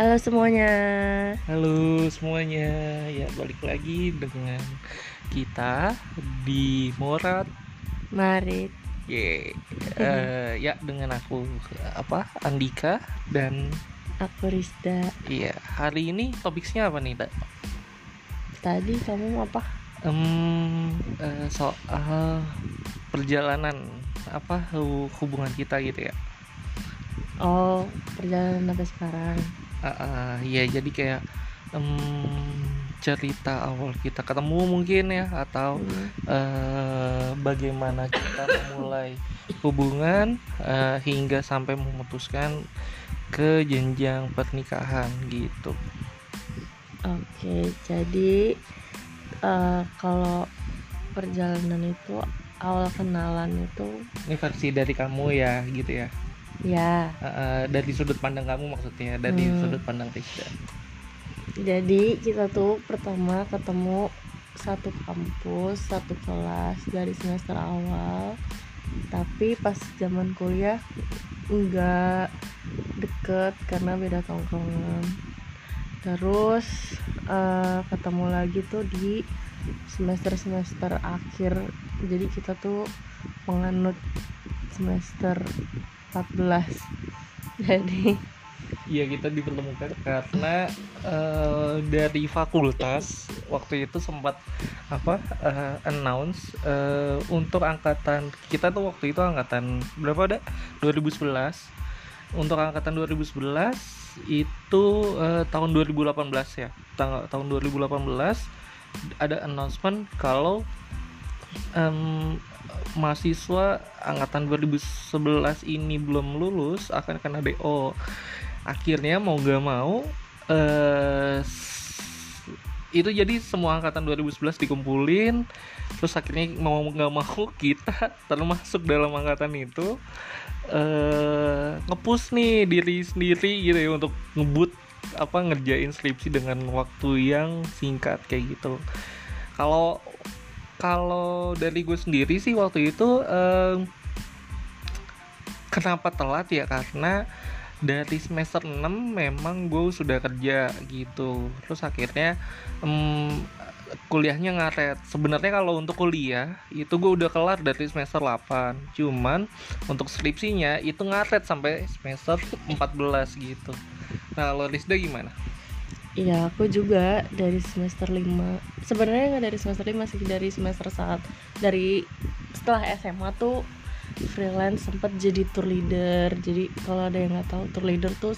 Halo semuanya. Halo semuanya, ya balik lagi dengan kita di Morat. Mari. Ye, eh, ya dengan aku apa Andika dan Aku Rizda. iya hari ini topiknya apa nih, Dak? Tadi kamu apa? Em, eh, soal perjalanan apa hu- hubungan kita gitu ya. Oh, perjalanan sampai sekarang. Ah, iya jadi kayak em, cerita awal kita ketemu mungkin ya atau Hmm. eh, bagaimana kita memulai hubungan eh, hingga sampai memutuskan ke jenjang pernikahan gitu. Oke, jadi eh, kalau perjalanan itu awal kenalan itu Ini versi dari kamu ya gitu ya. Ya. Eh, dari sudut pandang kamu maksudnya dari Hmm. sudut pandang Rizda. Jadi kita tuh pertama ketemu satu kampus, satu kelas dari semester awal. Tapi pas zaman kuliah enggak deket karena beda tongkrongan. Terus eh, ketemu lagi tuh di semester-semester akhir. Jadi kita tuh menganut semester 14. Jadi Iya kita dipertemukan karena eh, dari fakultas waktu itu sempat apa eh, announce eh, untuk angkatan kita tuh waktu itu angkatan berapa ada 2011 untuk angkatan 2011 itu eh, tahun 2018 ya. Tanggal tahun 2018 ada announcement kalau em, mahasiswa angkatan 2011 ini belum lulus akan kena DO akhirnya mau gak mau eh itu jadi semua angkatan 2011 dikumpulin terus akhirnya mau nggak mau kita termasuk dalam angkatan itu eh ngepush nih diri sendiri gitu ya untuk ngebut apa ngerjain skripsi dengan waktu yang singkat kayak gitu. Kalau kalau dari gue sendiri sih waktu itu eh, kenapa telat ya? Karena dari semester 6 memang gue sudah kerja gitu. Terus akhirnya em, kuliahnya ngaret. Sebenarnya kalau untuk kuliah itu gue udah kelar dari semester 8 cuman untuk skripsinya itu ngaret sampai semester 14 gitu. Nah lo Rizda gimana? Iya, aku juga dari semester 5 Sebenarnya nggak dari semester 5 sih, dari semester saat Dari setelah SMA tuh freelance sempat jadi tour leader. Jadi kalau ada yang nggak tahu tour leader tuh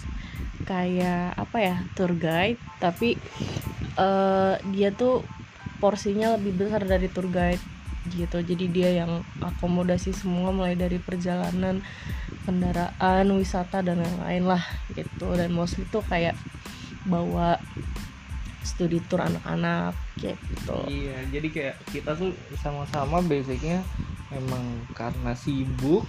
kayak apa ya, tour guide. Tapi eh, dia tuh porsinya lebih besar dari tour guide gitu. Jadi dia yang akomodasi semua mulai dari perjalanan kendaraan, wisata dan lain-lain lah gitu. Dan mostly tuh kayak bawa studi tour anak-anak kayak gitu. Iya, jadi kayak kita tuh sama-sama basicnya memang karena sibuk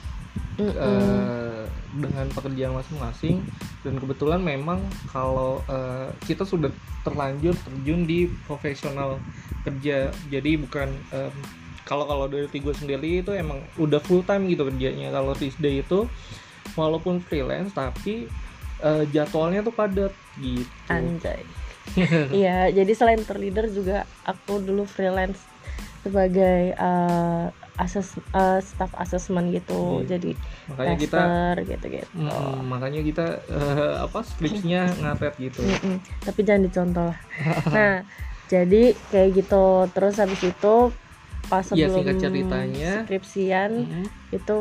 Mm-mm. eh, dengan pekerjaan masing-masing dan kebetulan memang kalau eh, kita sudah terlanjur terjun di profesional kerja. Jadi bukan em, kalau kalau dari gue sendiri itu emang udah full time gitu kerjanya. Kalau Tuesday itu walaupun freelance tapi eh, jadwalnya tuh padat gitu. Anjay. Iya jadi selain tour leader juga aku dulu freelance sebagai uh, ases uh, staff assessment gitu. Iya. jadi makanya kita tester gitu gitu mm, makanya kita eh, apa skripsinya ngaret gitu. Tapi jangan dicontoh lah. Nah jadi kayak gitu. Terus habis itu pas Iya, sebelum singkat ceritanya. skripsian Mm. itu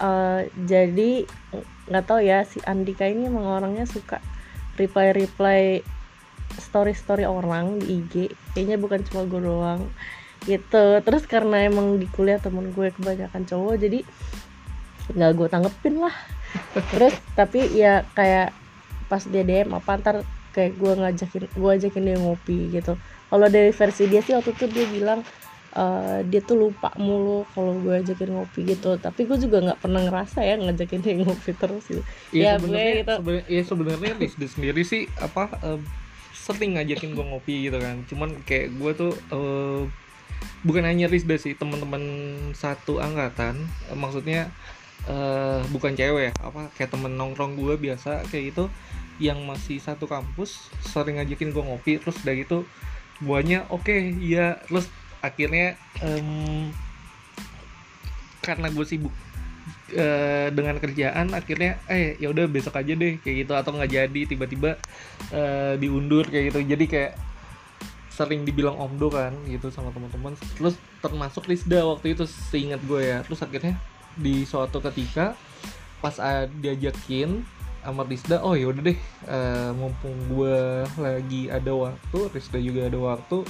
eh, jadi nggak tahu ya si Andika ini emang orangnya suka reply reply story story orang di IG kayaknya bukan cuma gue doang gitu. Terus karena emang di kuliah temen gue kebanyakan cowok jadi nggak gue tanggepin lah. Terus tapi ya kayak pas dia DM apa ntar kayak gue ngajakin gue ajakin dia ngopi gitu. Kalau dari versi dia sih waktu itu dia bilang eh, dia tuh lupa mulu kalau gue ajakin ngopi gitu. Tapi gue juga nggak pernah ngerasa ya ngajakin dia ngopi terus gitu. Iya Ya, gue sebenarnya gitu. seben- ya sebenarnya Rizda sendiri sih apa eh, sering ngajakin gue ngopi gitu kan. Cuman kayak gue tuh eh, bukan hanya Rizda sih teman-teman satu angkatan. Eh, maksudnya eh, bukan cewek ya, apa kayak temen nongkrong gue biasa kayak gitu yang masih satu kampus sering ngajakin gue ngopi. Terus udah gitu guanya oke iya. Terus akhirnya em, karena gue sibuk eh, dengan kerjaan akhirnya eh ya udah besok aja deh kayak gitu. Atau nggak jadi tiba-tiba eh, diundur kayak gitu. Jadi kayak sering dibilang omdo kan gitu sama teman-teman. Terus termasuk Rizda waktu itu seingat gue ya. Terus akhirnya di suatu ketika pas diajakin sama Rizda oh yaudah deh eh, mumpung gue lagi ada waktu Rizda juga ada waktu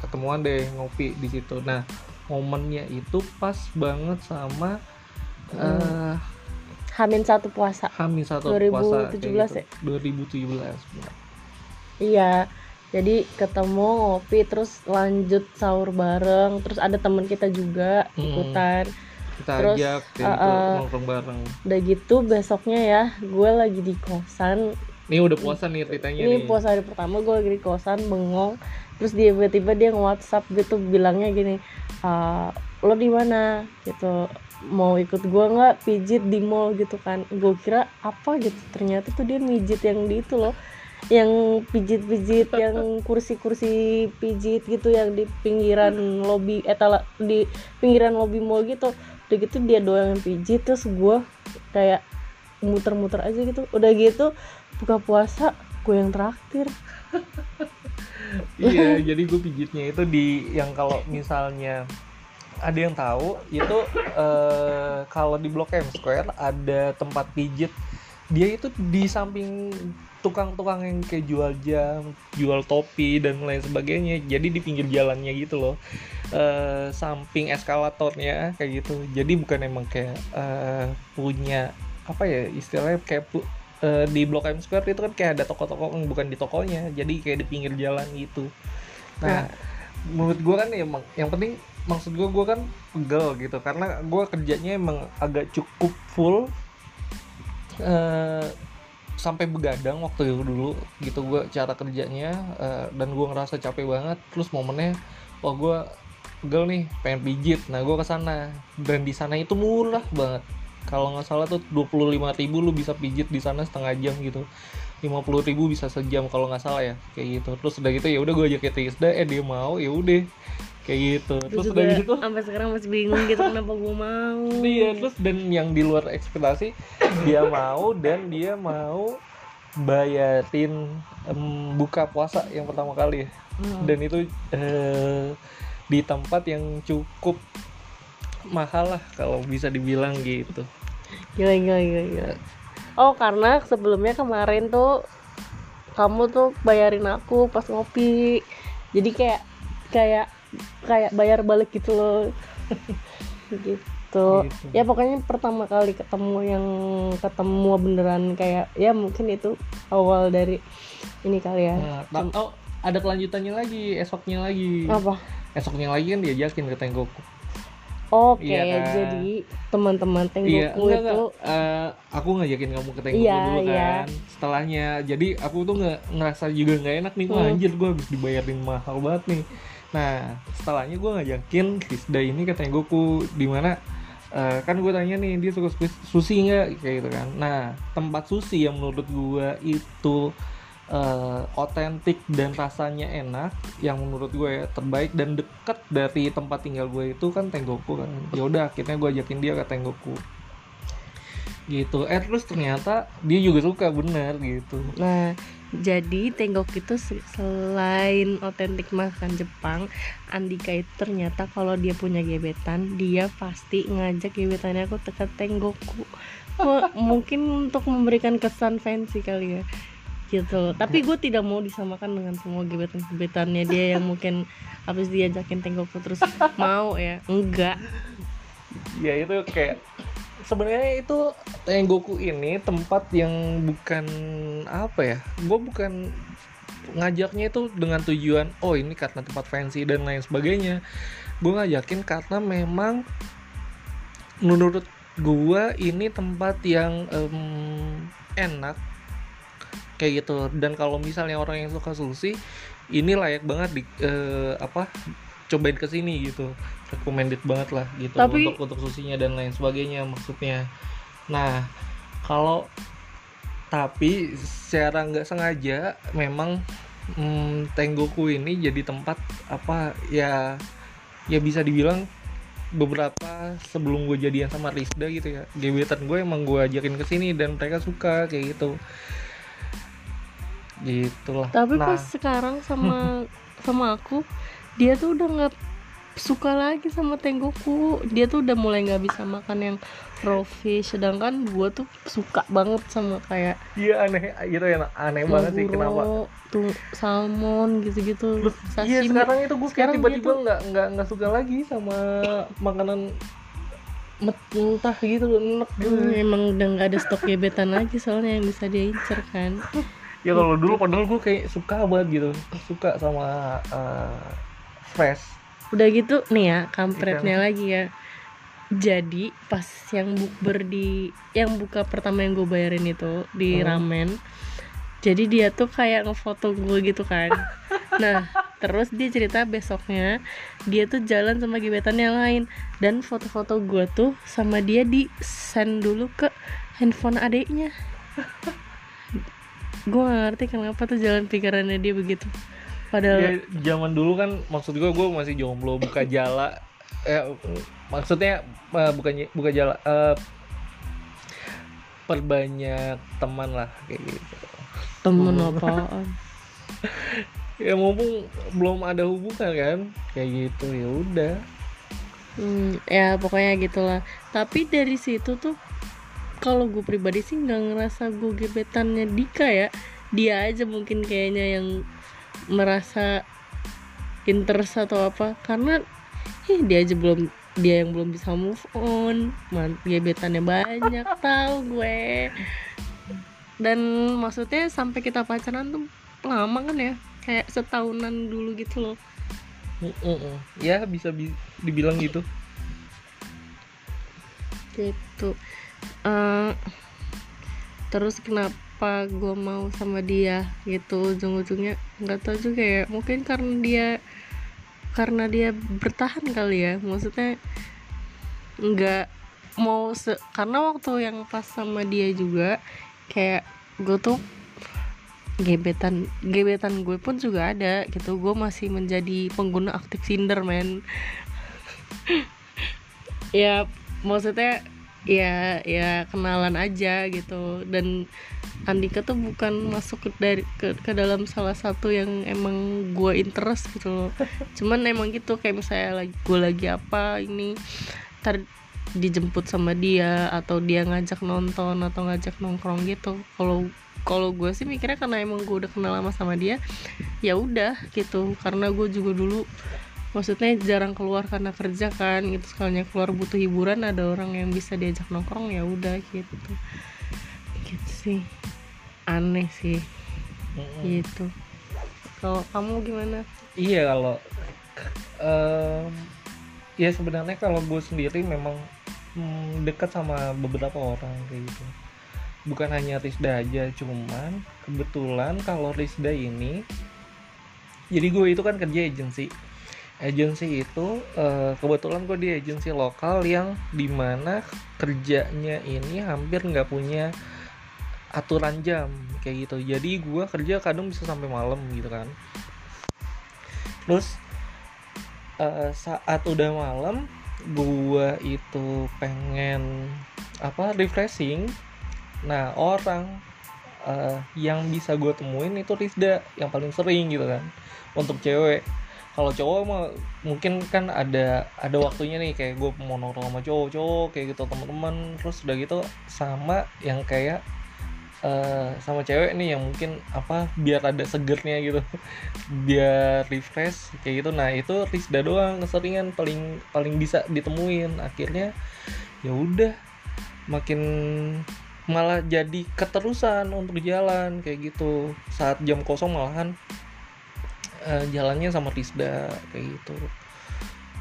ketemuan deh ngopi di situ nah momennya itu pas banget sama eh Hamin satu puasa Hamin satu puasa kayak 2017 ya? gitu. 2017 iya jadi ketemu ngopi terus lanjut sahur bareng terus ada teman kita juga Hmm. ikutan kita Terus, ajak uh, uh, nongkrong bareng udah gitu besoknya ya gue lagi di kosan Nih udah puasa nih ceritanya ini nih. puasa hari pertama gue lagi di kosan bengong. Terus dia tiba-tiba dia nge-whatsapp gitu bilangnya gini "Ah, lo di mana? Gitu. Mau ikut gue nggak pijit di mall? Gitu kan. Gue kira apa gitu. Ternyata tuh dia mijit yang di itu loh. Yang pijit-pijit yang kursi-kursi pijit gitu yang di pinggiran lobi etala di pinggiran lobi mall gitu. Udah gitu dia doang yang pijit terus gue kayak muter-muter aja gitu. Udah gitu buka puasa gue yang traktir iya, jadi gue pijitnya itu di yang kalau misalnya ada yang tahu itu eh, kalau di Blok M Square ada tempat pijit. Dia itu di samping tukang-tukang yang kayak jual jam, jual topi dan lain sebagainya. Jadi di pinggir jalannya gitu loh. Eh, samping eskalatornya kayak gitu. Jadi bukan emang kayak eh, punya apa ya istilahnya kayak pu- eh, di Blok M Square itu kan kayak ada toko-toko yang bukan di tokonya. Jadi kayak di pinggir jalan gitu. Nah, menurut gua kan emang yang penting maksud gua gua kan pegel gitu karena gua kerjanya emang agak cukup full eh sampai begadang waktu itu dulu gitu gua cara kerjanya eh, dan gua ngerasa capek banget terus momennya wah gua pegel nih pengen pijit nah gua ke sana dan di sana itu murah banget kalau nggak salah tuh 25.000 ribu lu bisa pijit di sana setengah jam gitu 50.000 ribu bisa sejam kalau nggak salah ya kayak gitu terus udah gitu ya udah gue ajak ke Trisda eh dia mau ya udah kayak gitu terus juga udah gitu sampai sekarang masih bingung gitu kenapa gue mau Iya, terus dan yang di luar ekspektasi dia mau dan dia mau bayarin em, buka puasa yang pertama kali ya. Hmm. Dan itu eh, di tempat yang cukup mahal lah kalau bisa dibilang gitu. Gila gila gila, gila. oh karena sebelumnya kemarin tuh kamu tuh bayarin aku pas ngopi jadi kayak kayak kayak bayar balik gitu loh gitu Gitu. ya pokoknya pertama kali ketemu yang ketemu beneran kayak ya mungkin itu awal dari ini kali ya Nah, oh, ada kelanjutannya lagi, esoknya lagi. apa Esoknya lagi kan diajakin ke Tenggoku. Oke Iya kan? jadi teman-teman Iya, tenggoku enggak, itu enggak. Eh, aku ngajakin kamu ke Tenggoku Iya, dulu iya. kan. Setelahnya, jadi aku tuh nggak ngerasa juga nggak enak nih. Wah, Hmm. anjir gue habis dibayarin mahal banget nih. Nah, setelahnya gue ngajakin Rizda ini ke Tenggoku di mana eh, kan gue tanya nih dia suka sushi nggak kayak gitu kan. Nah, tempat sushi yang menurut gue itu eh, otentik dan rasanya enak yang menurut gue ya terbaik dan deket dari tempat tinggal gue itu kan Tenggoku kan ya udah akhirnya gue ajakin dia ke Tenggoku gitu eh terus ternyata dia juga suka bener gitu Nah, jadi Tenggok itu se- selain otentik masakan Jepang, Andika itu ternyata kalau dia punya gebetan, dia pasti ngajak gebetannya aku ke Tenggokku. Mu- mungkin untuk memberikan kesan fancy kali ya. Gitu. Tapi gue tidak mau disamakan dengan semua gebetan-gebetannya dia yang mungkin habis diajakin Tenggokku terus mau ya. Enggak. ya itu kayak sebenarnya itu Tenggoku ini tempat yang bukan apa ya gue bukan ngajaknya itu dengan tujuan oh ini karena tempat fancy dan lain sebagainya gue ngajakin karena memang menurut gue ini tempat yang em, enak kayak gitu. Dan kalau misalnya orang yang suka sushi ini layak banget di eh, apa cobain ke sini gitu. Recommended banget lah gitu Tapi- untuk untuk susinya dan lain sebagainya maksudnya. Nah kalau tapi secara nggak sengaja memang hmm, Tenggoku ini jadi tempat apa ya ya bisa dibilang beberapa sebelum gue jadian sama Rizda gitu ya. Gebetan gue emang gue ajakin ke sini dan mereka suka kayak gitu gitulah. Tapi nah, pas sekarang sama sama aku dia tuh udah nggak suka lagi sama Tenggoku. Dia tuh udah mulai nggak bisa makan yang raw fish. Sedangkan gua tuh suka banget sama kayak iya aneh. Gitu ya aneh banget sih kenapa? tuh salmon gitu-gitu iya sekarang itu gue kayak Sekarang tiba-tiba nggak nggak nggak suka lagi sama makanan mentah gitu loh enak gitu. Emang udah nggak ada stok gebetan lagi soalnya yang bisa dia incer kan ya kalau dulu padahal gue kayak suka banget gitu. Suka sama uh, fresh. Udah gitu nih ya kampretnya lagi ya. Jadi pas yang bukber di yang buka pertama yang gue bayarin itu di Hmm. ramen jadi dia tuh kayak ngefoto gue gitu kan. Nah terus dia cerita besoknya dia tuh jalan sama gebetan yang lain. Dan foto-foto gue tuh sama dia di send dulu ke handphone adiknya gue gak ngerti kenapa tuh jalan pikirannya dia begitu padahal ya zaman dulu kan maksud gue gue masih jomblo buka jala eh maksudnya eh, bukannya buka jala eh, perbanyak teman lah kayak gitu temen Hmm. apaan ya mumpung belum ada hubungan kan kayak gitu ya udah Hmm, ya pokoknya gitulah. Tapi dari situ tuh kalau gue pribadi sih nggak ngerasa gue gebetannya Dika ya. Dia aja mungkin kayaknya yang merasa interest atau apa. Karena ih, dia aja belum dia yang belum bisa move on. Man gebetannya banyak tahu gue. Dan maksudnya sampai kita pacaran tuh lama kan ya? Kayak setahunan dulu gitu loh. Mm-mm. ya bisa bi- dibilang gitu. Gitu Eh, terus kenapa gue mau sama dia gitu? Ujung-ujungnya nggak tahu juga ya. Mungkin karena dia karena dia bertahan kali ya. Maksudnya nggak mau se karena waktu yang pas sama dia juga kayak gue tuh gebetan gebetan gue pun juga ada gitu. Gue masih menjadi pengguna aktif Tinder men. Ya maksudnya ya ya kenalan aja gitu. Dan Andika tuh bukan masuk ke dari ke, ke dalam salah satu yang emang gue interest gitu loh. Cuman emang gitu kayak misalnya lagi gue lagi apa ini ntar dijemput sama dia atau dia ngajak nonton atau ngajak nongkrong gitu. Kalau kalau gue sih mikirnya karena emang gue udah kenal lama sama dia ya udah gitu. Karena gue juga dulu maksudnya jarang keluar karena kerja kan gitu sekalinya keluar butuh hiburan ada orang yang bisa diajak nongkrong ya udah gitu gitu sih aneh sih Mm-mm. gitu kalau kamu gimana Iya kalau em, ya sebenarnya kalau gue sendiri memang mm, dekat sama beberapa orang kayak gitu. Bukan hanya Rizda aja, cuman kebetulan kalau Rizda ini jadi gue itu kan kerja agensi. Agensi itu eh, kebetulan gue di agensi lokal yang di mana kerjanya ini hampir nggak punya aturan jam kayak gitu. Jadi gue kerja kadang bisa sampai malam gitu kan. Terus eh, saat udah malam gua itu pengen apa refreshing. Nah orang eh, yang bisa gue temuin itu Rizda yang paling sering gitu kan untuk cewek kalau cowok mah mungkin kan ada ada waktunya nih kayak gue mau nongkrong sama cowok-cowok kayak gitu teman-teman. Terus udah gitu sama yang kayak eh, sama cewek nih yang mungkin apa biar ada segernya gitu. Biar refresh kayak gitu. Nah itu Rizda doang keseringan paling paling bisa ditemuin. Akhirnya ya udah makin malah jadi keterusan untuk jalan kayak gitu. Saat jam kosong malahan eh, jalannya sama Rizda kayak gitu.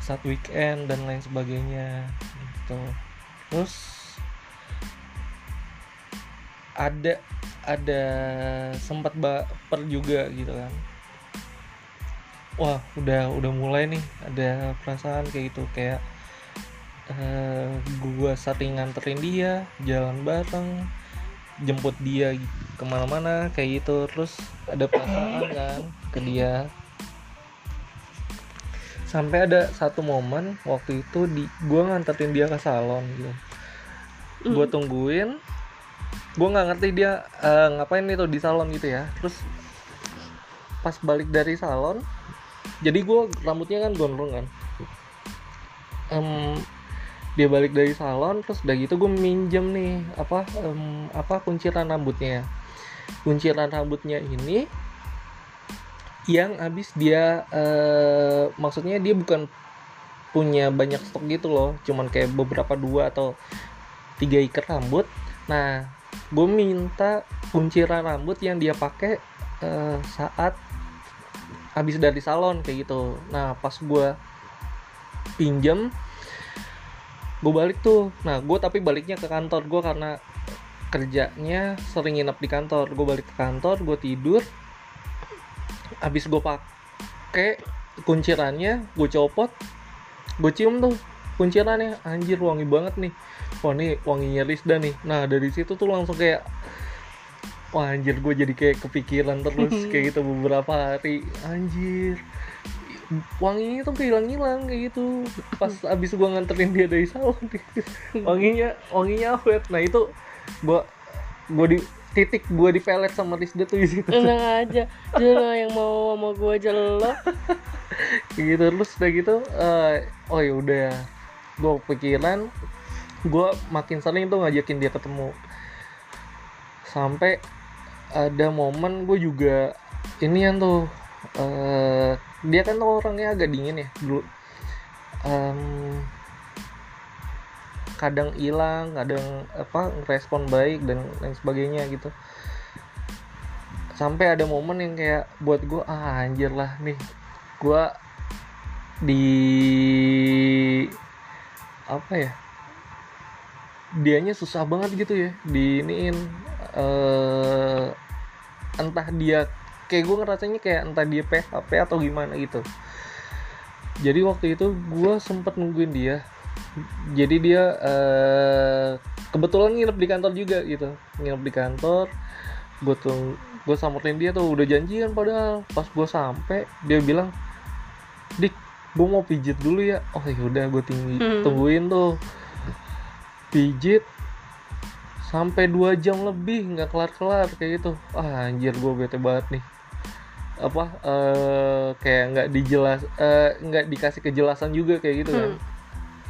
Saat weekend dan lain sebagainya gitu. Terus ada ada sempat baper juga gitu kan. Wah udah udah mulai nih ada perasaan kayak gitu kayak eh, gua sering nganterin dia jalan bareng jemput dia ke mana-mana kayak gitu. Terus ada perasaan kan ke dia. Sampai ada satu momen waktu itu di gue nganterin dia ke salon gitu. Gue Hmm. tungguin gue nggak ngerti dia eh, ngapain itu di salon gitu ya. Terus pas balik dari salon jadi gue rambutnya kan gondrong kan. Em, dia balik dari salon terus udah gitu gue minjem nih apa em, apa kunciran rambutnya. Kunciran rambutnya ini yang habis dia eh, maksudnya dia bukan punya banyak stok gitu loh cuman kayak beberapa dua atau tiga ikat rambut. Nah gue minta kunciran rambut yang dia pakai eh, saat habis dari salon kayak gitu. Nah pas gue pinjem gue balik tuh. Nah gue tapi baliknya ke kantor gue karena kerjanya sering nginep di kantor. Gue balik ke kantor gue tidur. Habis gue pakai kuncirannya gue copot. Gue cium tuh kuncirannya. Anjir wangi banget nih. Wah nih wanginya Rizda nih. Nah dari situ tuh langsung kayak wah anjir gue jadi kayak kepikiran terus. Kayak gitu beberapa hari. Anjir wanginya tuh hilang-hilang kayak gitu. Pas abis gue nganterin dia dari salon wanginya wanginya awet nah itu gue gue di titik gue di pelet sama Rizda tuh di situ. Enak aja. Lah yang mau sama aja lo. Kayak gitu terus udah gitu eh, oh ya udah. Gue pikiran gue makin sering tuh ngajakin dia ketemu. Sampai ada momen gue juga ini yang tuh eh, dia kan orangnya agak dingin ya dulu. Em, kadang hilang kadang apa respon baik dan lain sebagainya gitu. Sampai ada momen yang kayak buat gue ah anjir lah nih gue di apa ya dianya susah banget gitu ya diiniin eh entah dia kayak gue ngerasanya kayak entah dia PHP atau gimana gitu. Jadi waktu itu gue sempet nungguin dia. Jadi dia eh, kebetulan nginep di kantor juga gitu. Nginep di kantor gue tuh gue samperin dia tuh udah janjian padahal. Pas gue sampai dia bilang dik gue mau pijit dulu ya. Oh yaudah gue tinggi Hmm. tungguin tuh. Pijit sampai dua jam lebih nggak kelar kelar kayak gitu. Ah anjir gue bete banget nih apa eh kayak nggak dijelas eh, nggak dikasih kejelasan juga kayak gitu kan. Hmm.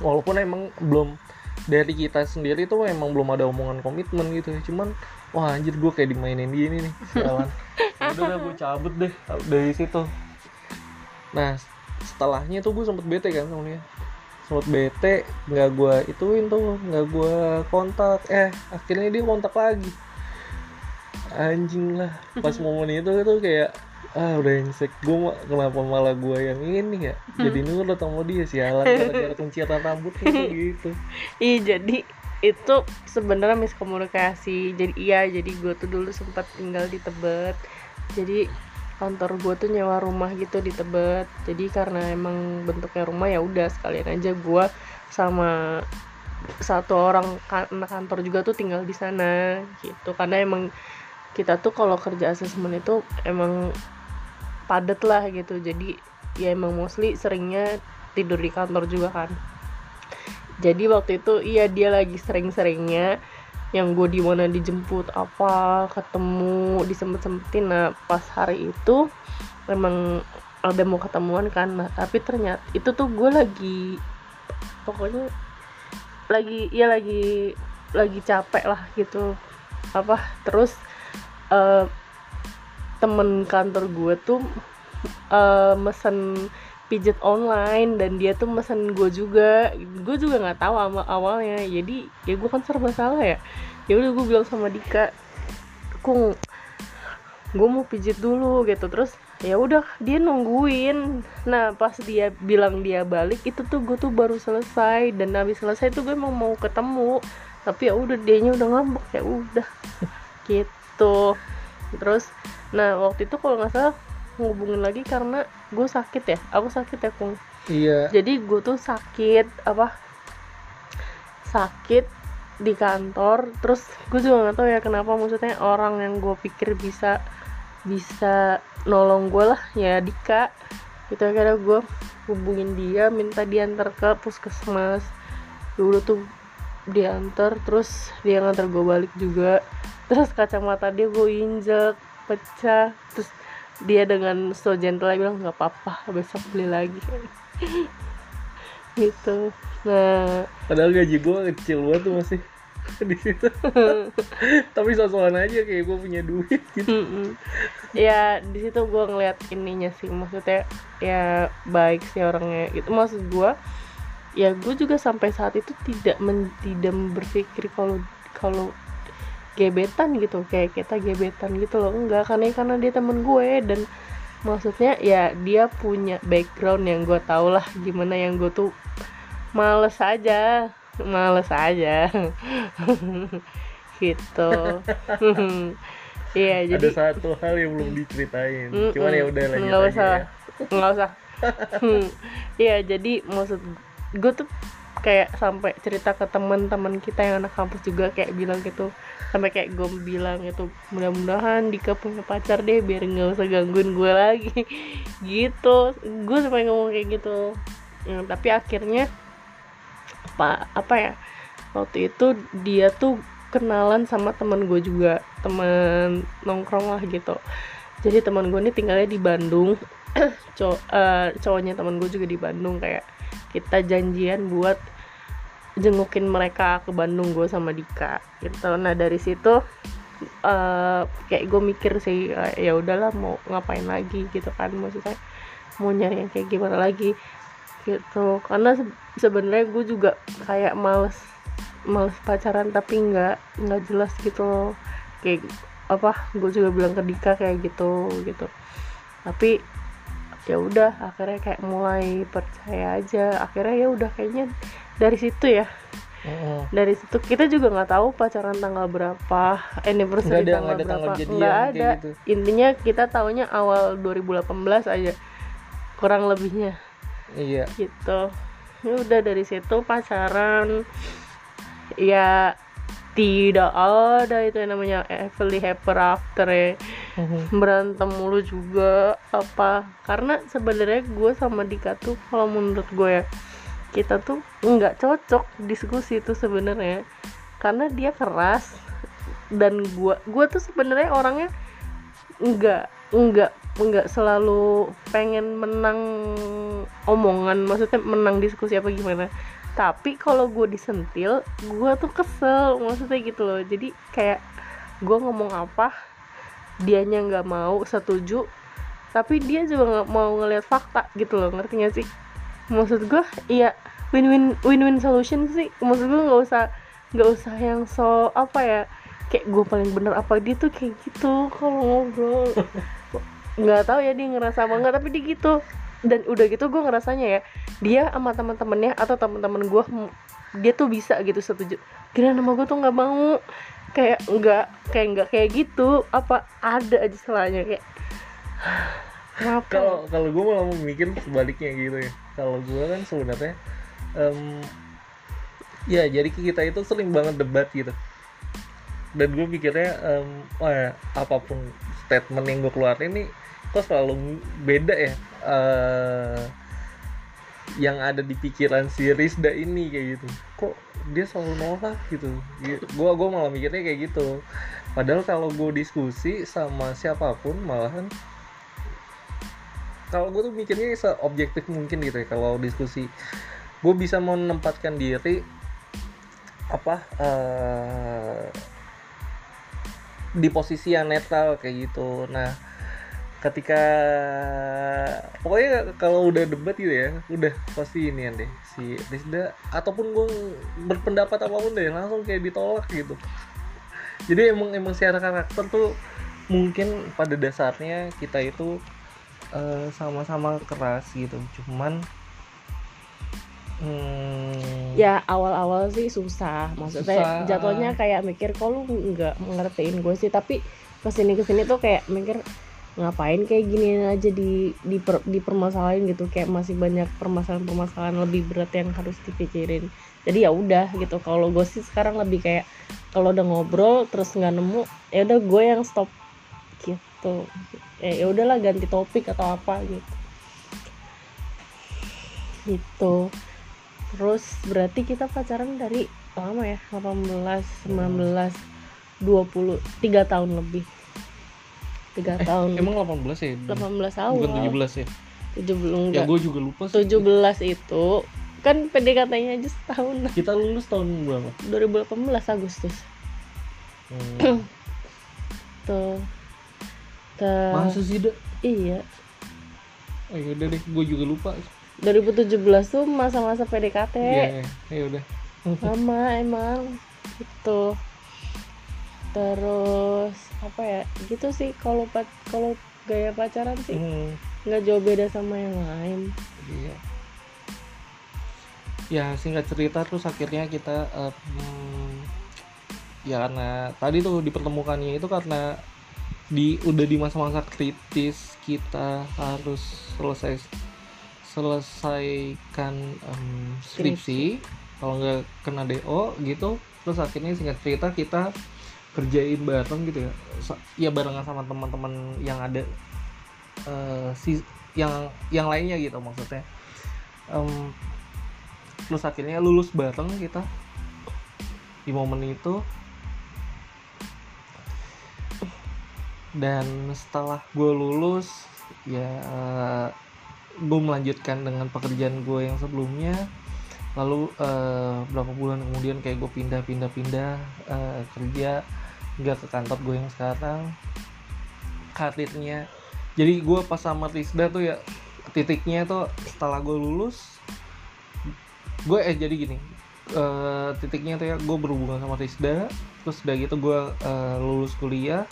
walaupun emang belum dari kita sendiri tuh emang belum ada omongan komitmen gitu ya. Cuman wah anjir gue kayak dimainin gini nih sialan udah lah gue cabut deh dari situ. Nah setelahnya tuh gue sempet bete kan sama dia. Sempet bete nggak gue ituin tuh nggak gue kontak. Eh akhirnya dia kontak lagi. Anjing lah pas momen itu tuh kayak ah udah insek gue kenapa malah gue yang ini ya? Jadi nurut sama dia sialan gara-gara kunciran rambut gitu. Iya jadi itu sebenarnya miskomunikasi. Jadi iya jadi gue tuh dulu sempat tinggal di Tebet. Jadi kantor gue tuh nyewa rumah gitu di Tebet. Jadi karena emang bentuknya rumah ya udah sekalian aja gue sama satu orang anak kantor juga tuh tinggal di sana gitu. Karena emang kita tuh kalau kerja asesmen itu emang padet lah gitu. Jadi ya emang mostly seringnya tidur di kantor juga kan. Jadi waktu itu iya dia lagi sering-seringnya yang gue di mana dijemput apa ketemu disempet sempetin nah pas hari itu memang ada mau ketemuan kan. Nah, tapi ternyata itu tuh gue lagi pokoknya lagi ya lagi lagi capek lah gitu. Apa terus eh, temen kantor gue tuh eh, mesen pijet online dan dia tuh mesen gue juga. Gue juga nggak tahu ama awalnya. Jadi ya gue kan serba salah ya. Ya udah gue bilang sama Dika kung gue mau pijit dulu gitu. Terus ya udah dia nungguin. Nah pas dia bilang dia balik itu tuh gue tuh baru selesai. Dan habis selesai tuh gue emang mau ketemu. Tapi ya udah dianya udah ngambek. Ya udah gitu. Terus nah waktu itu kalau nggak salah ngubungin lagi karena gue sakit ya. Aku sakit ya kung. Iya. Jadi gue tuh sakit apa sakit di kantor. Terus gue juga nggak tahu ya kenapa maksudnya orang yang gue pikir bisa bisa nolong gue lah ya Dika. Gitu akhirnya gue hubungin dia minta diantar ke puskesmas. Dulu tuh diantar terus dia ngantar gue balik juga. Terus kacamata dia gue injek pecah. Terus dia dengan so gentle bilang nggak apa-apa besok beli lagi. Gitu. Nah. Padahal gaji gue kecil banget tuh masih di situ. Tapi sosokan aja kayak gue punya duit gitu. Mm-mm. ya di situ gue ngeliat ininya sih maksudnya ya baik sih orangnya itu maksud gue ya gue juga sampai saat itu tidak men, tidak berpikir kalau kalau gebetan gitu kayak kita gebetan gitu loh. Enggak karena karena dia temen gue dan maksudnya ya dia punya background yang gue tau lah gimana yang gue tuh males aja males aja. Gitu. Iya jadi ada satu hal yang belum diceritain. Mm-mm. cuman ya udah lanjut nggak usah ya. nggak usah. Iya jadi maksud gue tuh kayak sampai cerita ke teman-teman kita yang anak kampus juga kayak bilang gitu. Sampai kayak gue bilang itu mudah-mudahan Dika punya pacar deh biar nggak usah gangguin gue lagi. Gitu. Gue sampai ngomong kayak gitu. Ya, tapi akhirnya apa apa ya waktu itu dia tuh kenalan sama teman gue juga teman nongkrong lah gitu. Jadi teman gue ini tinggalnya di Bandung. Cow- eh, cowoknya teman gue juga di Bandung kayak kita janjian buat jengukin mereka ke Bandung gue sama Dika gitu. Nah dari situ eh kayak gue mikir sih eh, ya udahlah mau ngapain lagi gitu kan. Maksudnya mau nyari yang kayak gimana lagi gitu. Karena se- sebenarnya gue juga kayak males males pacaran tapi nggak nggak jelas gitu kayak apa gue juga bilang ke Dika kayak gitu gitu. Tapi ya udah akhirnya kayak mulai percaya aja. Akhirnya ya udah kayaknya dari situ ya. Dari situ kita juga nggak tahu pacaran tanggal berapa anniversary Nggak ada- tanggal nggak ada berapa. nggak ada. gitu. intinya kita taunya awal 2018 aja. Kurang lebihnya. Iya. Gitu. Ya udah dari situ pacaran. Ya tidak ada itu yang namanya happily ever after ya berantem mulu juga apa. Karena sebenarnya gue sama Dika tuh kalau menurut gue ya kita tuh nggak cocok diskusi itu sebenarnya. Karena dia keras dan gue gue tuh sebenarnya orangnya nggak nggak nggak selalu pengen menang omongan maksudnya menang diskusi apa gimana. Tapi kalau gue disentil gue tuh kesel maksudnya gitu loh. Jadi kayak gue ngomong apa dianya nggak mau setuju. Tapi dia juga nggak mau ngelihat fakta gitu loh ngerti gak sih? Maksud gue iya win-win win-win solution sih. Maksud gue nggak usah nggak usah yang so apa ya kayak gue paling bener apa dia tuh kayak gitu kalau ngobrol. Nggak tahu ya dia ngerasa apa enggak tapi dia gitu. Dan udah gitu gue ngerasanya ya dia sama teman-temannya atau teman-teman gue dia tuh bisa gitu setuju. Kira nama gue tuh nggak mau kayak nggak kayak nggak kayak gitu. Apa ada aja salahnya kayak kenapa kalau kalau gue malah mikir sebaliknya gitu ya. Kalau gue kan sebenarnya em, ya jadi kita itu sering banget debat gitu. Dan gue pikirnya em, wah ya, apa pun statement yang gue keluarin ini kok selalu beda ya? Eh, yang ada di pikiran si Rizda ini kayak gitu. Kok dia selalu nolak gitu? Gue gua malah mikirnya kayak gitu. Padahal kalau gue diskusi sama siapa pun malahan kalau gue tuh mikirnya seobjektif mungkin gitu ya kalau diskusi. Gue bisa menempatkan diri apa eh, di posisi yang netral kayak gitu. Nah ketika pokoknya kalau udah debat gitu ya udah pasti ini deh si Rizda ataupun gue berpendapat apa pun deh langsung kayak ditolak gitu. Jadi emang emang secara karakter tuh mungkin pada dasarnya kita itu eh, sama-sama keras gitu. Cuman hmm, ya awal-awal sih susah. Maksudnya Susah. jatuhnya kayak mikir kok lu nggak ngertiin gue sih? Tapi ke sini ke sini tuh kayak mikir ngapain kayak gini aja di di per, dipermasalahin gitu. Kayak masih banyak permasalahan-permasalahan lebih berat yang harus dipikirin. Jadi ya udah gitu. Kalau gue sih sekarang lebih kayak kalau udah ngobrol terus nggak nemu ya udah gue yang stop gitu. Eh, ya udahlah ganti topik atau apa gitu. Gitu. Terus berarti kita pacaran dari lama ya? 18 19 20 3 tahun lebih tiga eh, tahun. emang 18 ya? 18 awal bukan 17 ya 17 ya? Enggak. Gue juga lupa sih. 17 itu. Kan PDKT-nya aja setahun. Kita lulus tahun berapa? 2018 Agustus. Hmm. tuh. Tuh. masa sih dah iya. Oh yaudah deh gue juga lupa. 2017 tuh masa-masa PDKT ya ya udah. Lama emang. Gitu terus apa ya gitu sih. Kalau kalau gaya pacaran sih Hmm, nggak jauh beda sama yang lain. Iya. Ya singkat cerita terus akhirnya kita hmm, ya karena tadi tuh dipertemukannya itu karena di udah di masa-masa kritis kita harus selesai selesaikan em, skripsi. Kalau nggak kena DO gitu terus akhirnya singkat cerita kita kerjain bareng gitu ya. Ya barengan sama teman-teman yang ada eh, si yang yang lainnya gitu maksudnya. Em, terus akhirnya lulus bareng kita. Di momen itu. Dan setelah gue lulus ya gue melanjutkan dengan pekerjaan gue yang sebelumnya. Lalu eh, berapa bulan kemudian kayak gue pindah-pindah-pindah eh, kerja nggak ke kantor gue yang sekarang. Karirnya. Jadi gue pas sama Rizda tuh ya titiknya tuh setelah gue lulus gue eh jadi gini eh, titiknya tuh ya gue berhubungan sama Rizda terus udah gitu gue eh, lulus kuliah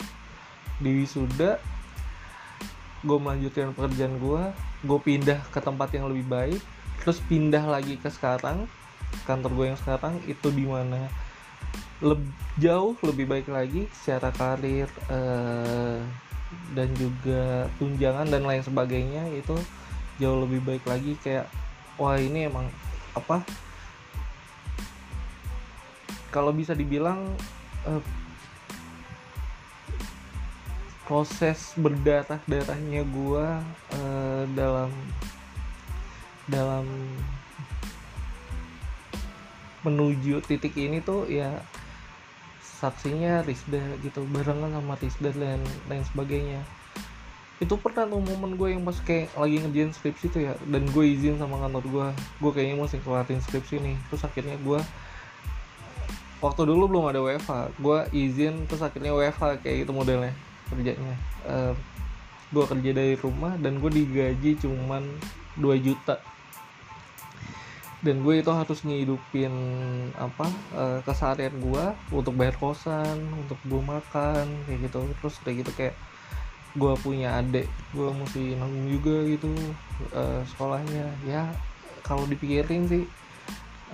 di wisuda. Gue melanjutkan pekerjaan gue gue pindah ke tempat yang lebih baik terus pindah lagi ke sekarang kantor gue yang sekarang itu di mana leb- jauh lebih baik lagi secara karir eh, dan juga tunjangan dan lain sebagainya itu jauh lebih baik lagi kayak wah ini emang apa kalau bisa dibilang eh, proses berdarah darahnya gua eh, dalam dalam menuju titik ini tuh ya saksinya Rizda gitu barengan sama Rizda dan lain sebagainya. Itu pernah tuh momen gue yang pas kayak lagi ngerjain skripsi tuh ya dan gue izin sama kantor gue gue kayaknya mesti kelarin skripsi nih. Terus akhirnya gue waktu dulu belum ada WFH gue izin terus akhirnya WFH kayak gitu modelnya kerjanya. Eh, gue kerja dari rumah dan gue digaji cuman 2 juta dan gue itu harus ngidupin apa eh, keseharian gue untuk bayar kosan untuk gue makan kayak gitu. Terus kayak gitu kayak gue punya adik gue mesti nanggung juga gitu eh, sekolahnya. Ya kalau dipikirin sih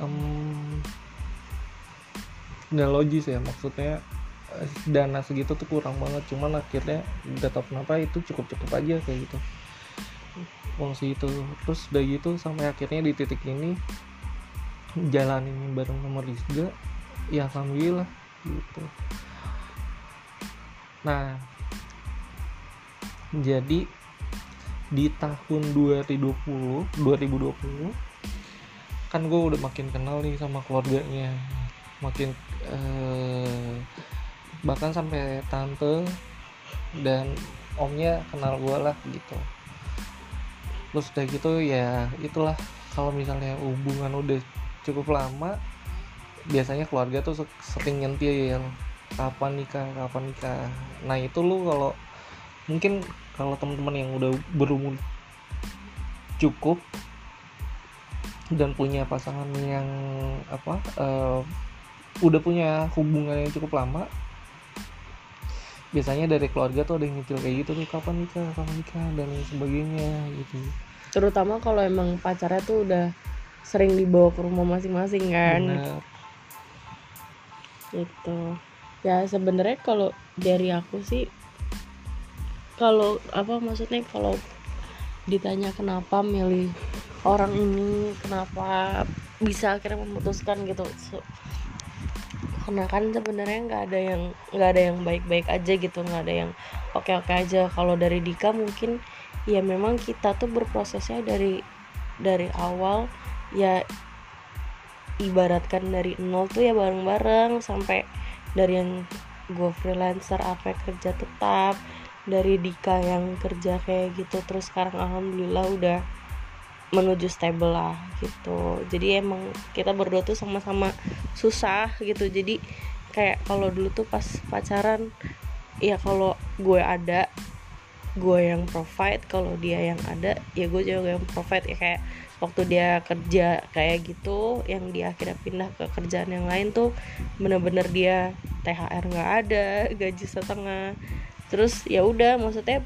em, nggak logis ya maksudnya eh, dana segitu tuh kurang banget. Cuman akhirnya nggak tahu kenapa itu cukup cukup aja kayak gitu fungsi itu. Terus udah gitu sampai akhirnya di titik ini jalanin bareng sama Rizga ya alhamdulillah gitu. Nah jadi di tahun 2020 2020 kan gue udah makin kenal nih sama keluarganya. Makin eh, bahkan sampai tante dan omnya kenal gue lah gitu terus udah gitu ya itulah kalau misalnya hubungan udah cukup lama biasanya keluarga tuh se- sering nyentil kapan nikah kapan nikah? Nah itu lu kalau mungkin kalau teman-teman yang udah berumur cukup dan punya pasangan yang apa eh, udah punya hubungan yang cukup lama biasanya dari keluarga tuh ada yang nyicil kayak gitu tuh kapan nikah? Kapan nikah? dan lain sebagainya gitu. Terutama kalau emang pacarnya tuh udah sering dibawa ke rumah masing-masing kan? Bener. gitu. Ya sebenarnya kalau dari aku sih kalau apa maksudnya kalau ditanya kenapa milih orang ini kenapa bisa akhirnya memutuskan gitu so, karena kan sebenarnya nggak ada yang nggak ada yang baik-baik aja gitu nggak ada yang oke-oke aja. Kalau dari Dika mungkin ya memang kita tuh berprosesnya dari dari awal ya ibaratkan dari nol tuh ya bareng-bareng sampai dari yang gue freelancer apa kerja tetap dari Dika yang kerja kayak gitu terus sekarang alhamdulillah udah menuju stable lah gitu. Jadi emang kita berdua tuh sama-sama susah gitu. Jadi kayak kalau dulu tuh pas pacaran ya kalau gue ada gue yang provide kalau dia yang ada ya gue juga yang provide. Ya kayak waktu dia kerja kayak gitu yang dia akhirnya pindah ke kerjaan yang lain tuh bener-bener dia THR nggak ada gaji setengah. Terus ya udah maksudnya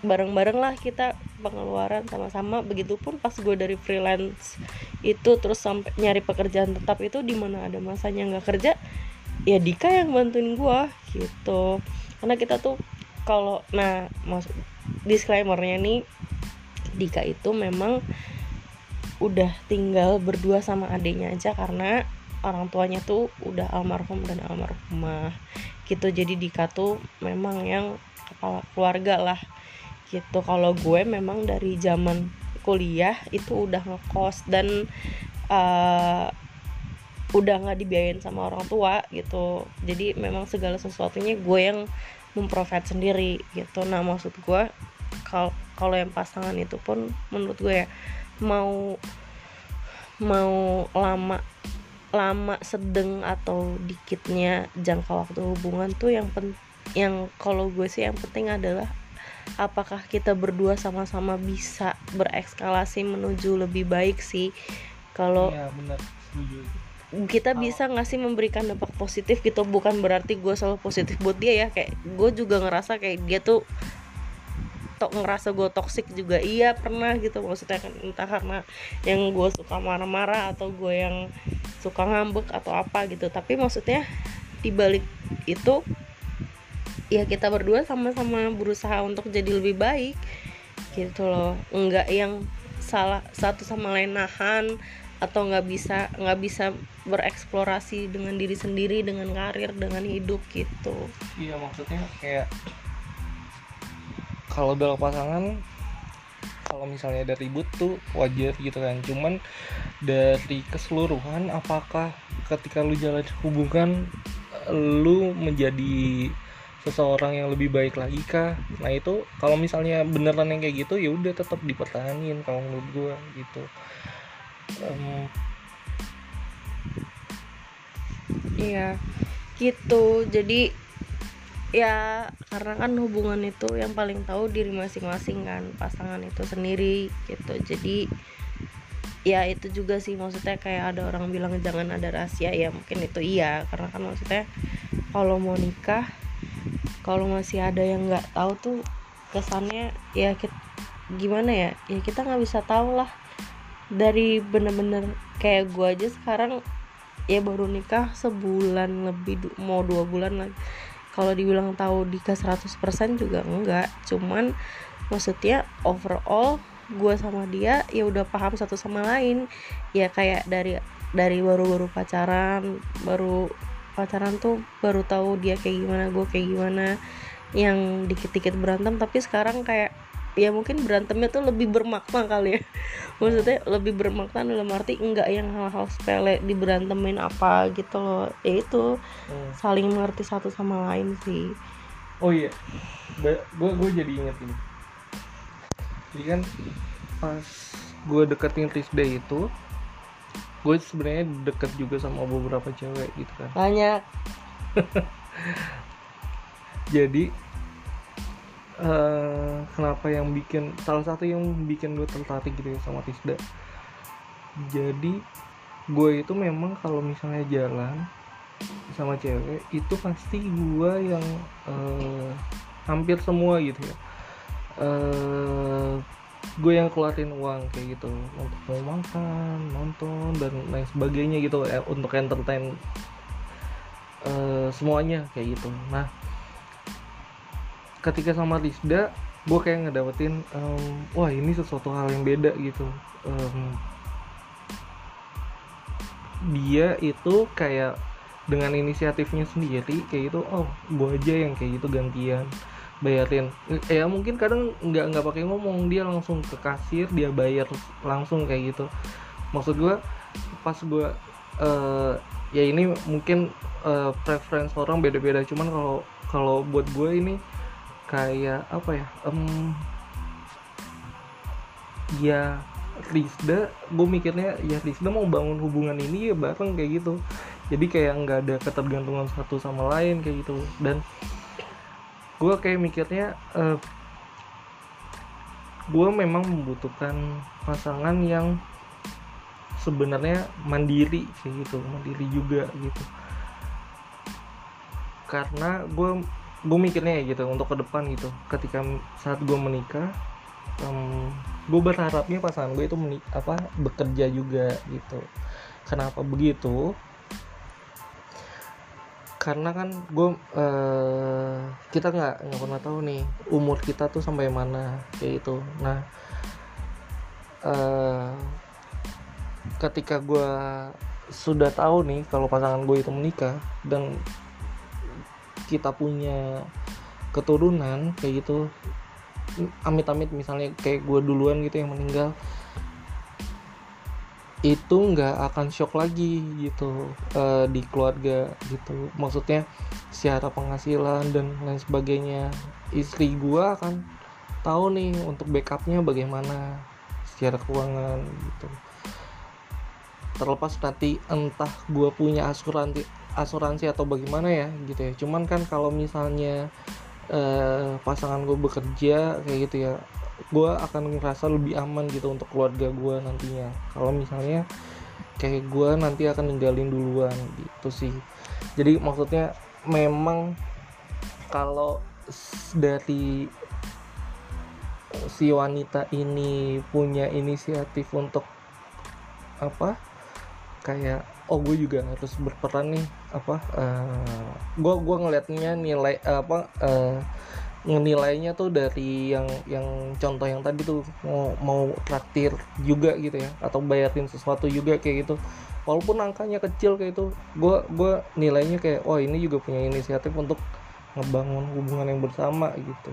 bareng-bareng lah kita pengeluaran sama-sama. Begitupun pas gue dari freelance itu terus sampai nyari pekerjaan tetap itu di mana ada masanya nggak kerja ya Dika yang bantuin gue gitu. Karena kita tuh kalau nah maksud disclaimernya nih Dika itu memang udah tinggal berdua sama adiknya aja karena orang tuanya tuh udah almarhum dan almarhumah gitu. Jadi Dika tuh memang yang kepala keluarga lah gitu. Kalau gue memang dari zaman kuliah itu udah ngekos dan uh, udah nggak dibiayain sama orang tua gitu. Jadi memang segala sesuatunya gue yang memprovide sendiri gitu. Nah maksud gue kalau kalau yang pasangan itu pun menurut gue ya mau mau lama lama sedang atau dikitnya jangka waktu hubungan tuh yang pen yang kalau gue sih yang penting adalah apakah kita berdua sama-sama bisa berekskalasi menuju lebih baik sih? Kalau ya, benar. Kita bisa nggak sih memberikan dampak positif gitu? Bukan berarti gue selalu positif buat dia ya. Kayak gue juga ngerasa kayak dia tuh tok ngerasa gue toxic juga. Iya pernah gitu. Maksudnya kan entah karena yang gue suka marah-marah atau gue yang suka ngambek atau apa gitu. Tapi maksudnya dibalik itu ya kita berdua sama-sama berusaha untuk jadi lebih baik gitu loh. Enggak yang salah satu sama lain nahan atau nggak bisa nggak bisa bereksplorasi dengan diri sendiri dengan karir dengan hidup gitu. Iya maksudnya kayak kalau dalam pasangan kalau misalnya ada ribut tuh wajar gitu kan. Cuman dari keseluruhan apakah ketika lu jalan hubungan lu menjadi seseorang yang lebih baik lagi kah? Nah itu kalau misalnya beneran yang kayak gitu ya udah tetap dipertahankan kalau menurut gua gitu. Um, iya gitu. Jadi ya karena kan hubungan itu yang paling tahu diri masing-masing kan pasangan itu sendiri gitu. Jadi ya itu juga sih maksudnya kayak ada orang bilang jangan ada rahasia ya mungkin itu iya. Karena kan maksudnya kalau mau nikah kalau masih ada yang nggak tahu tuh kesannya ya kita, gimana ya? Ya kita nggak bisa tahu lah. Dari bener-bener kayak gue aja sekarang ya baru nikah sebulan lebih mau dua bulan lagi. Kalau dibilang tahu Dika 100% juga enggak. Cuman maksudnya overall gue sama dia ya udah paham satu sama lain. Ya kayak dari dari baru-baru pacaran baru pacaran tuh baru tahu dia kayak gimana gue kayak gimana yang dikit-dikit berantem. Tapi sekarang kayak ya mungkin berantemnya tuh lebih bermakna kali ya. Maksudnya lebih bermakna dalam arti enggak yang hal-hal sepele diberantemin apa gitu loh. Ya itu hmm. saling mengerti satu sama lain sih. Oh iya gue gue jadi inget ini. Jadi kan pas gue deketin Rizda itu gue sebenarnya deket juga sama beberapa cewek gitu kan. Banyak jadi uh, kenapa yang bikin salah satu yang bikin gue tertarik gitu ya sama Tisda? Jadi gue itu memang kalau misalnya jalan sama cewek itu pasti gue yang uh, hampir semua gitu ya. Uh, gue yang keluarin uang kayak gitu. Untuk mau makan nonton dan lain sebagainya gitu. Eh, untuk entertain uh, semuanya kayak gitu. Nah ketika sama Rizda gue kayak ngedapetin um, wah ini sesuatu hal yang beda gitu. Um, dia itu kayak dengan inisiatifnya sendiri kayak gitu oh gue aja yang kayak gitu gantian bayarin. Ya mungkin kadang nggak nggak pakai ngomong dia langsung ke kasir dia bayar langsung kayak gitu. Maksud gue pas gue uh, ya ini mungkin uh, preference orang beda-beda. Cuman kalau kalau buat gue ini kayak apa ya um, ya Rizda gue mikirnya ya Rizda mau bangun hubungan ini ya bareng kayak gitu. Jadi kayak nggak ada ketergantungan satu sama lain kayak gitu. Dan gue kayak mikirnya uh, gue memang membutuhkan pasangan yang sebenarnya mandiri kayak gitu mandiri juga gitu. Karena gue gue mikirnya ya gitu untuk ke depan gitu. Ketika saat gue menikah um, gue berharapnya pasangan gue itu menik apa bekerja juga gitu. Kenapa begitu karena kan gue uh, kita nggak nggak pernah tahu nih umur kita tuh sampai mana kayak itu nah uh, ketika gue sudah tahu nih kalau pasangan gue itu menikah dan kita punya keturunan kayak gitu amit-amit misalnya kayak gue duluan gitu yang meninggal itu nggak akan shock lagi gitu uh, di keluarga gitu. Maksudnya secara penghasilan dan lain sebagainya. Istri gue akan tahu nih untuk backupnya bagaimana secara keuangan gitu. Terlepas nanti entah gue punya asuransi asuransi atau bagaimana ya gitu ya. Cuman kan kalau misalnya eh, pasangan gue bekerja kayak gitu ya gue akan ngerasa lebih aman gitu untuk keluarga gue nantinya. Kalau misalnya kayak gue nanti akan ninggalin duluan gitu sih. Jadi maksudnya memang kalau dari si wanita ini punya inisiatif untuk apa kayak oh gue juga harus berperan nih apa uh, gue gue ngelihatnya nilai uh, apa uh, nilainya tuh dari yang yang contoh yang tadi tuh mau mau traktir juga gitu ya atau bayarin sesuatu juga kayak gitu. Walaupun angkanya kecil kayak itu gue gue nilainya kayak oh ini juga punya inisiatif untuk ngebangun hubungan yang bersama gitu.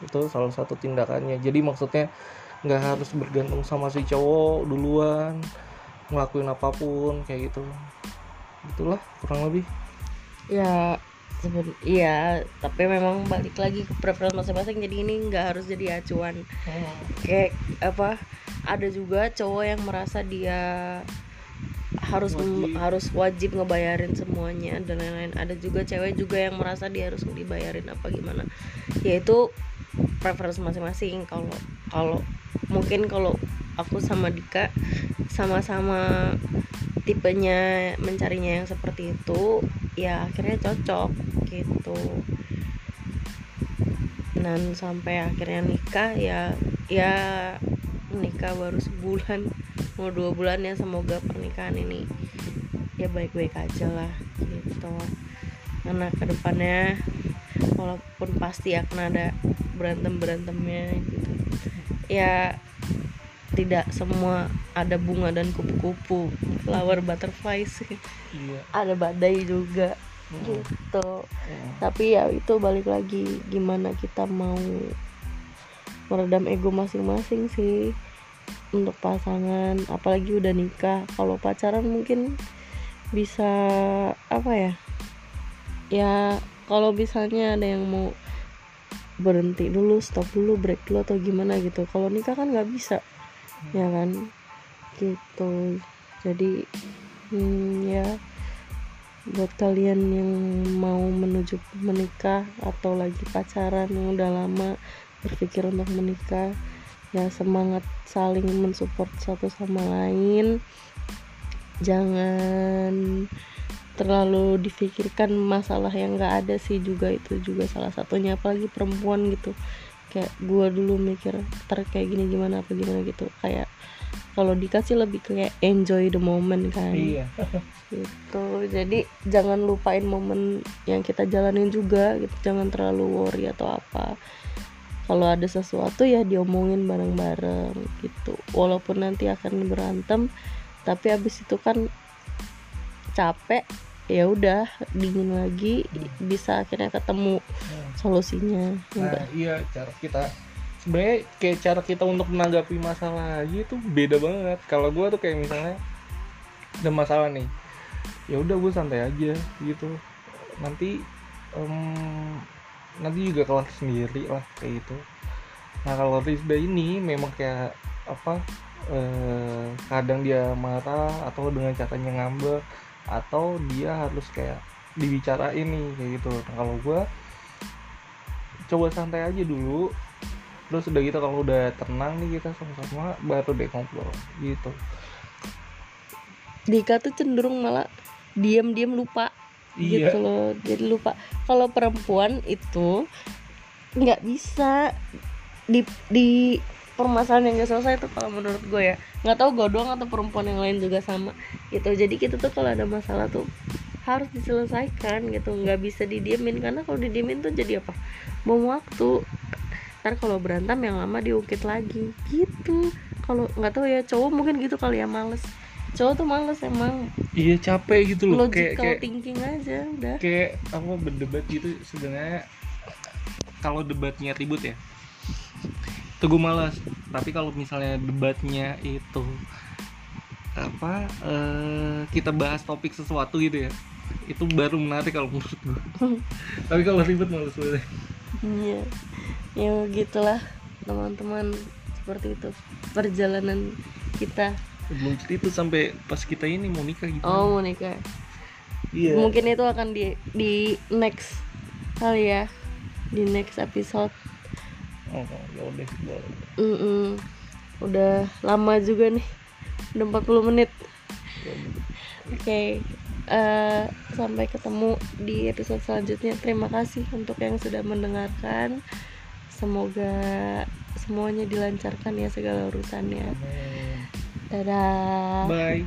Itu salah satu tindakannya. Jadi maksudnya nggak harus bergantung sama si cowok duluan ngelakuin apa pun kayak gitu itulah kurang lebih. Ya seben iya tapi memang balik lagi ke preferensi masing-masing jadi ini nggak harus jadi acuan. Hmm. kayak apa ada juga cowok yang merasa dia harus wajib. harus wajib ngebayarin semuanya dan lain-lain. Ada juga cewek juga yang merasa dia harus dibayarin apa gimana. Yaitu preferensi masing-masing. Kalau kalau mungkin kalau aku sama Dika sama-sama tipenya mencarinya yang seperti itu ya akhirnya cocok gitu. Dan sampai akhirnya nikah ya ya nikah baru sebulan mau dua bulan ya semoga pernikahan ini ya baik-baik aja lah gitu. Karena ke depannya walaupun pasti akan ada berantem berantemnya gitu. Ya tidak semua ada bunga dan kupu-kupu flower butterfly sih iya. ada badai juga hmm. gitu hmm. tapi ya itu balik lagi gimana kita mau meredam ego masing-masing sih untuk pasangan apalagi udah nikah kalau pacaran mungkin bisa apa ya ya kalau misalnya ada yang mau berhenti dulu stop dulu break dulu atau gimana gitu kalau nikah kan nggak bisa ya kan? Gitu. Jadi hmm, ya buat kalian yang mau menuju menikah atau lagi pacaran yang udah lama berpikir untuk menikah ya semangat saling mensupport satu sama lain. Jangan terlalu difikirkan masalah yang gak ada sih juga itu juga salah satunya apalagi perempuan gitu kayak gue dulu mikir ntar kayak gini gimana apa gimana gitu. Kayak kalau dikasih lebih kayak enjoy the moment kan. Iya. Gitu. Jadi jangan lupain momen yang kita jalanin juga gitu. Jangan terlalu worry atau apa. Kalau ada sesuatu ya diomongin bareng-bareng gitu. Walaupun nanti akan berantem tapi abis itu kan capek ya udah dingin lagi bisa akhirnya ketemu solusinya. Nah iya cara kita sebenarnya kayak cara kita untuk menanggapi masalah aja itu beda banget. Kalau gue tuh kayak misalnya ada masalah nih ya udah gue santai aja gitu. Nanti em, nanti juga kelar sendiri lah kayak gitu. Nah kalau Rizda ini memang kayak apa eh, kadang dia marah atau dengan caranya ngambek atau dia harus kayak dibicarain nih kayak gitu. Nah kalau gue coba santai aja dulu. Terus udah gitu kalau udah tenang nih kita sama-sama baru deh ngobrol gitu. Dika tuh cenderung malah diam-diam lupa Iya. gitu loh. Jadi lupa. Kalau perempuan itu nggak bisa di di permasalahan yang gak selesai tuh kalau menurut gue ya. Nggak tahu gue doang atau perempuan yang lain juga sama gitu. Jadi kita tuh kalau ada masalah tuh harus diselesaikan gitu. Nggak bisa didiemin karena kalau didiemin tuh jadi apa? Bom waktu. Ntar kalau berantem yang lama diungkit lagi gitu. Kalau nggak tahu ya cowok mungkin gitu kali ya males. Cowok tuh males emang. Iya capek gitu loh. Kayak kayak thinking aja udah. kayak apa berdebat gitu sebenarnya. Kalau debatnya ribut ya itu gue malas. Tapi kalau misalnya debatnya itu apa eh, kita bahas topik sesuatu gitu ya itu baru menarik kalau menurut gue tapi kalau ribut males banget Iya, ya gitulah teman-teman. Seperti itu perjalanan kita. belum cerita sampai pas kita ini mau nikah gitu. Oh mau nikah. iya. Mungkin itu akan di di next kali ya, di next episode. Oh, ya udah boleh. Mm-mm. Udah lama juga nih, udah 40 menit. Oke, eh, sampai ketemu di episode selanjutnya. Terima kasih untuk yang sudah mendengarkan. Semoga semuanya dilancarkan ya segala urusannya. Dadah. bye